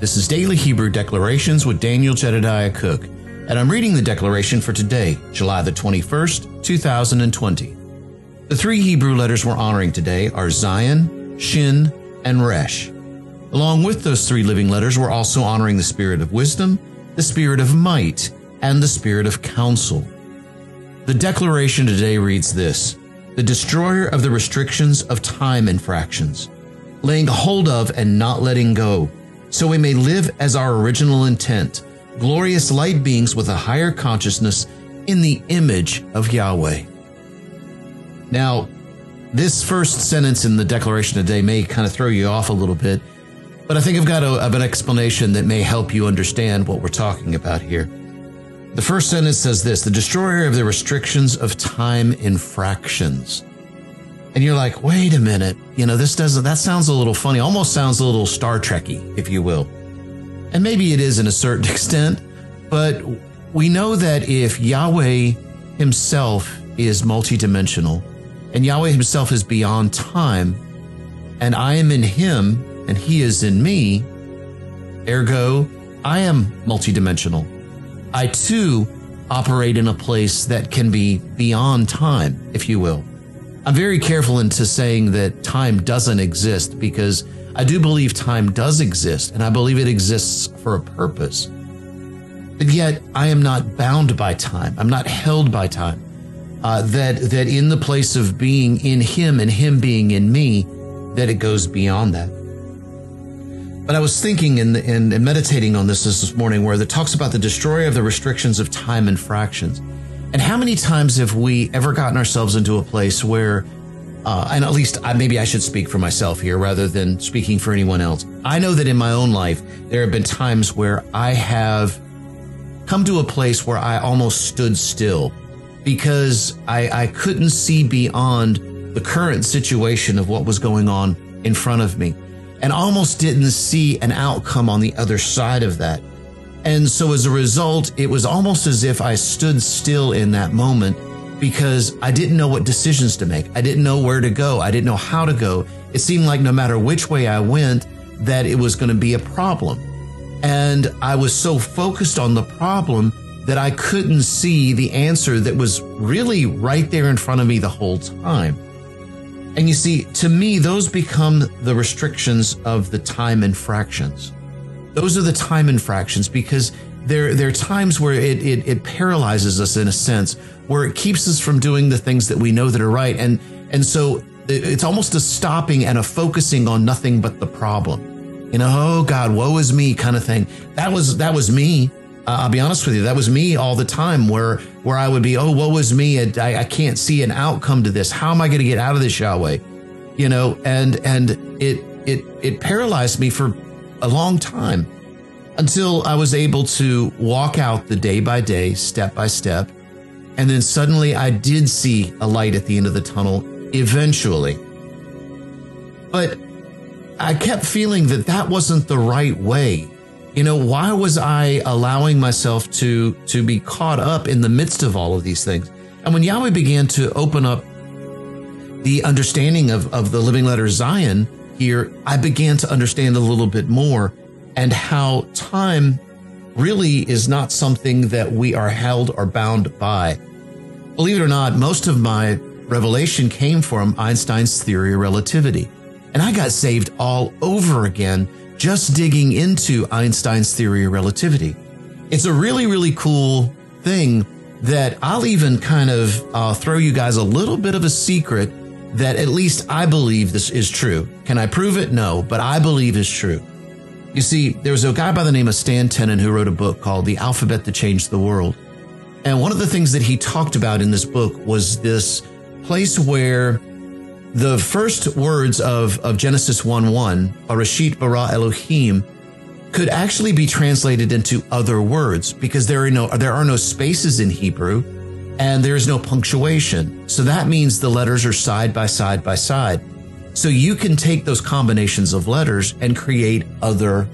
This is Daily Hebrew Declarations with Daniel Jedediah Cook, and I'm reading the declaration for today, July the 21st, 2020. The three Hebrew letters we're honoring today are Zayin, Shin, and Resh. Along with those three living letters, we're also honoring the spirit of wisdom, the spirit of might, and the spirit of counsel. The declaration today reads this The destroyer of the restrictions of time infractions laying hold of and not letting go, so we may live as our original intent, glorious light beings with a higher consciousness in the image of Yahweh. Now, this first sentence in the declaration of today may kind of throw you off a little bit, but I think I've got a, an explanation that may help you understand what we're talking about here. The first sentence says this the destroyer of the restrictions of time infractions and you're like, wait a minute, you know, this doesn't, that sounds a little funny, almost sounds a little Star Trekky, if you will. And maybe it is in a certain extent, but we know that if Yahweh himself is multidimensional and Yahweh himself is beyond time, and I am in him and he is in me, ergo, I am multidimensional. I too operate in a place that can be beyond time, if you will. I'm very careful into saying that time doesn't exist because I do believe time does exist and I believe it exists for a purpose. But yet I am not bound by time. I'm not held by time. Uh, that that in the place of being in Him and Him being in me, that it goes beyond that. But I was thinking and, and, and meditating on this this morning, where it talks about the destroyer of the restrictions of time and fractions. And how many times have we ever gotten ourselves into a place where, uh, and at least I, maybe I should speak for myself here rather than speaking for anyone else. I know that in my own life, there have been times where I have come to a place where I almost stood still because I, I couldn't see beyond the current situation of what was going on in front of me and almost didn't see an outcome on the other side of that. And so as a result, it was almost as if I stood still in that moment because I didn't know what decisions to make. I didn't know where to go. I didn't know how to go. It seemed like no matter which way I went, that it was going to be a problem. And I was so focused on the problem that I couldn't see the answer that was really right there in front of me the whole time. And you see, to me, those become the restrictions of the time infractions. Those are the time infractions because there, there are times where it, it, it paralyzes us in a sense, where it keeps us from doing the things that we know that are right. And, and so it's almost a stopping and a focusing on nothing but the problem. You know, oh God, woe is me kind of thing. That was, that was me. Uh, I'll be honest with you. That was me all the time where, where I would be, oh, woe is me. I, I can't see an outcome to this. How am I going to get out of this Yahweh? You know, and, and it, it, it paralyzed me for a long time until I was able to walk out the day by day, step by step. And then suddenly I did see a light at the end of the tunnel eventually. But I kept feeling that that wasn't the right way. You know, why was I allowing myself to, to be caught up in the midst of all of these things? And when Yahweh began to open up the understanding of, of the living letter Zayin, here, I began to understand a little bit more and how time really is not something that we are held or bound by. Believe it or not, most of my revelation came from Einstein's theory of relativity. And I got saved all over again just digging into Einstein's theory of relativity. It's a really, really cool thing that I'll even kind of uh, throw you guys a little bit of a secret that at least I believe this is true. Can I prove it? No, but I believe is true. You see, there was a guy by the name of Stan Tenen who wrote a book called The Alphabet That Changed the World. And one of the things that he talked about in this book was this place where the first words of, of Genesis 1 1, Bereshit bara Elohim, could actually be translated into other words because there are no, there are no spaces in Hebrew and there's no punctuation. So that means the letters are side by side by side. So you can take those combinations of letters and create other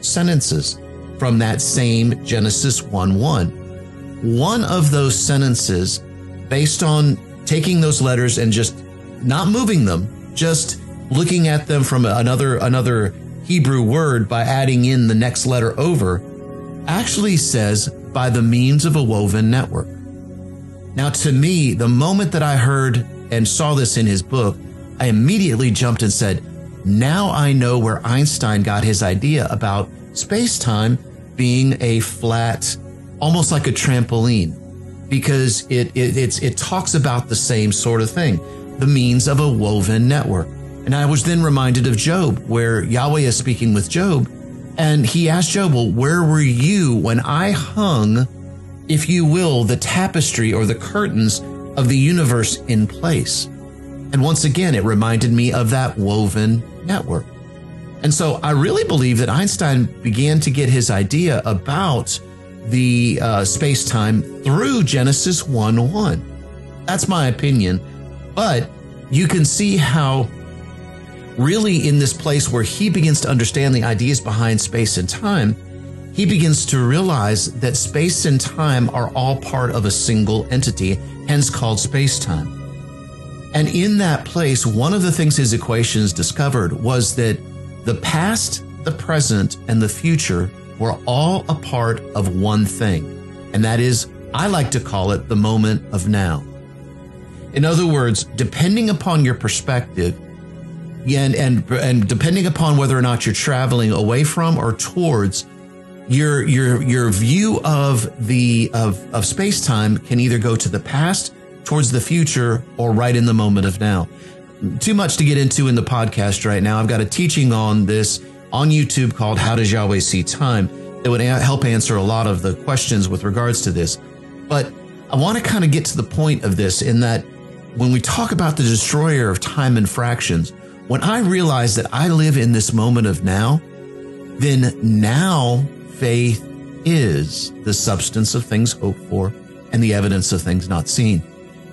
sentences from that same Genesis 1 1. One of those sentences, based on taking those letters and just not moving them, just looking at them from another, another Hebrew word by adding in the next letter over actually says by the means of a woven network. Now, to me, the moment that I heard and saw this in his book, I immediately jumped and said, Now I know where Einstein got his idea about space time being a flat, almost like a trampoline, because it, it, it talks about the same sort of thing the means of a woven network. And I was then reminded of Job, where Yahweh is speaking with Job, and he asked Job, Well, where were you when I hung, if you will, the tapestry or the curtains of the universe in place? And once again, it reminded me of that woven network. And so I really believe that Einstein began to get his idea about the uh, space time through Genesis 1 1. That's my opinion. But you can see how really in this place where he begins to understand the ideas behind space and time, he begins to realize that space and time are all part of a single entity, hence called space time. And in that place, one of the things his equations discovered was that the past, the present, and the future were all a part of one thing. And that is, I like to call it the moment of now. In other words, depending upon your perspective, and, and, and depending upon whether or not you're traveling away from or towards, your, your, your view of the, of, of space time can either go to the past, towards the future, or right in the moment of now. Too much to get into in the podcast right now. I've got a teaching on this on YouTube called How Does Yahweh See Time that would help answer a lot of the questions with regards to this. But I want to kind of get to the point of this in that when we talk about the destroyer of time and fractions, when I realize that I live in this moment of now, then now faith is the substance of things hoped for and the evidence of things not seen.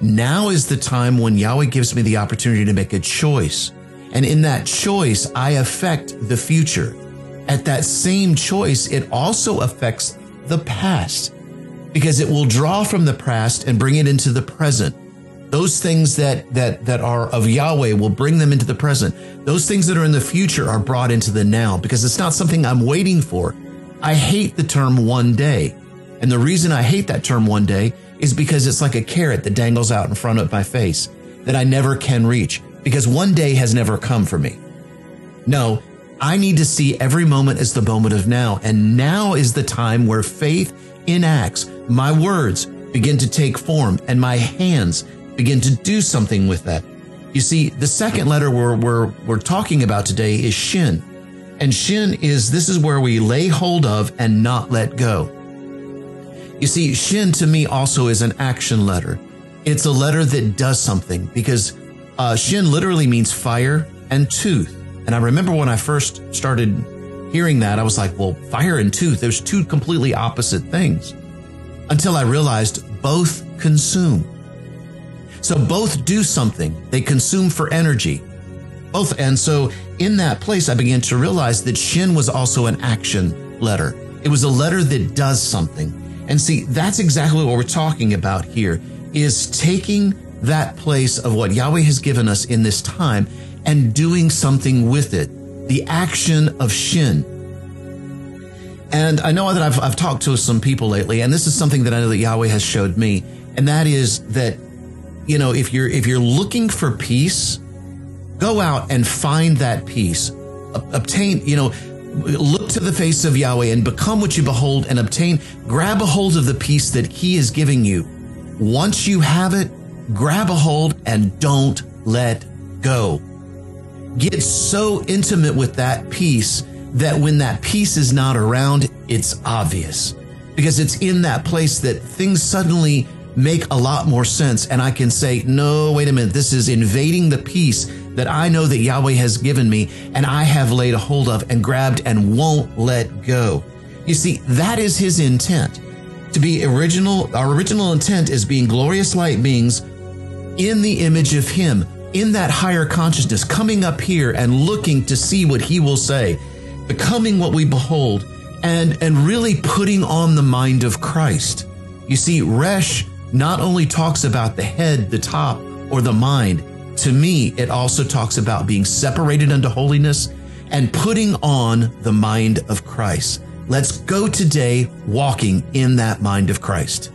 Now is the time when Yahweh gives me the opportunity to make a choice. And in that choice, I affect the future. At that same choice, it also affects the past because it will draw from the past and bring it into the present. Those things that, that, that are of Yahweh will bring them into the present. Those things that are in the future are brought into the now because it's not something I'm waiting for. I hate the term one day. And the reason I hate that term one day is because it's like a carrot that dangles out in front of my face that I never can reach because one day has never come for me. No, I need to see every moment as the moment of now. And now is the time where faith enacts. My words begin to take form and my hands begin to do something with that. You see, the second letter we're, we're, we're talking about today is Shin. And Shin is this is where we lay hold of and not let go. You see, Shin to me also is an action letter. It's a letter that does something because uh, Shin literally means fire and tooth. And I remember when I first started hearing that, I was like, well, fire and tooth, there's two completely opposite things. Until I realized both consume. So both do something. They consume for energy. Both. And so in that place, I began to realize that Shin was also an action letter. It was a letter that does something. And see, that's exactly what we're talking about here is taking that place of what Yahweh has given us in this time and doing something with it. The action of Shin. And I know that I've, I've talked to some people lately, and this is something that I know that Yahweh has showed me, and that is that you know, if you're if you're looking for peace, go out and find that peace. Obtain, you know, look to the face of Yahweh and become what you behold and obtain, grab a hold of the peace that He is giving you. Once you have it, grab a hold and don't let go. Get so intimate with that peace that when that peace is not around, it's obvious because it's in that place that things suddenly make a lot more sense. And I can say, no, wait a minute, this is invading the peace that I know that Yahweh has given me and I have laid a hold of and grabbed and won't let go. You see, that is his intent. To be original, our original intent is being glorious light beings in the image of him, in that higher consciousness, coming up here and looking to see what he will say, becoming what we behold, and, and really putting on the mind of Christ. You see, Resh not only talks about the head, the top, or the mind, to me, it also talks about being separated unto holiness and putting on the mind of Christ. Let's go today walking in that mind of Christ.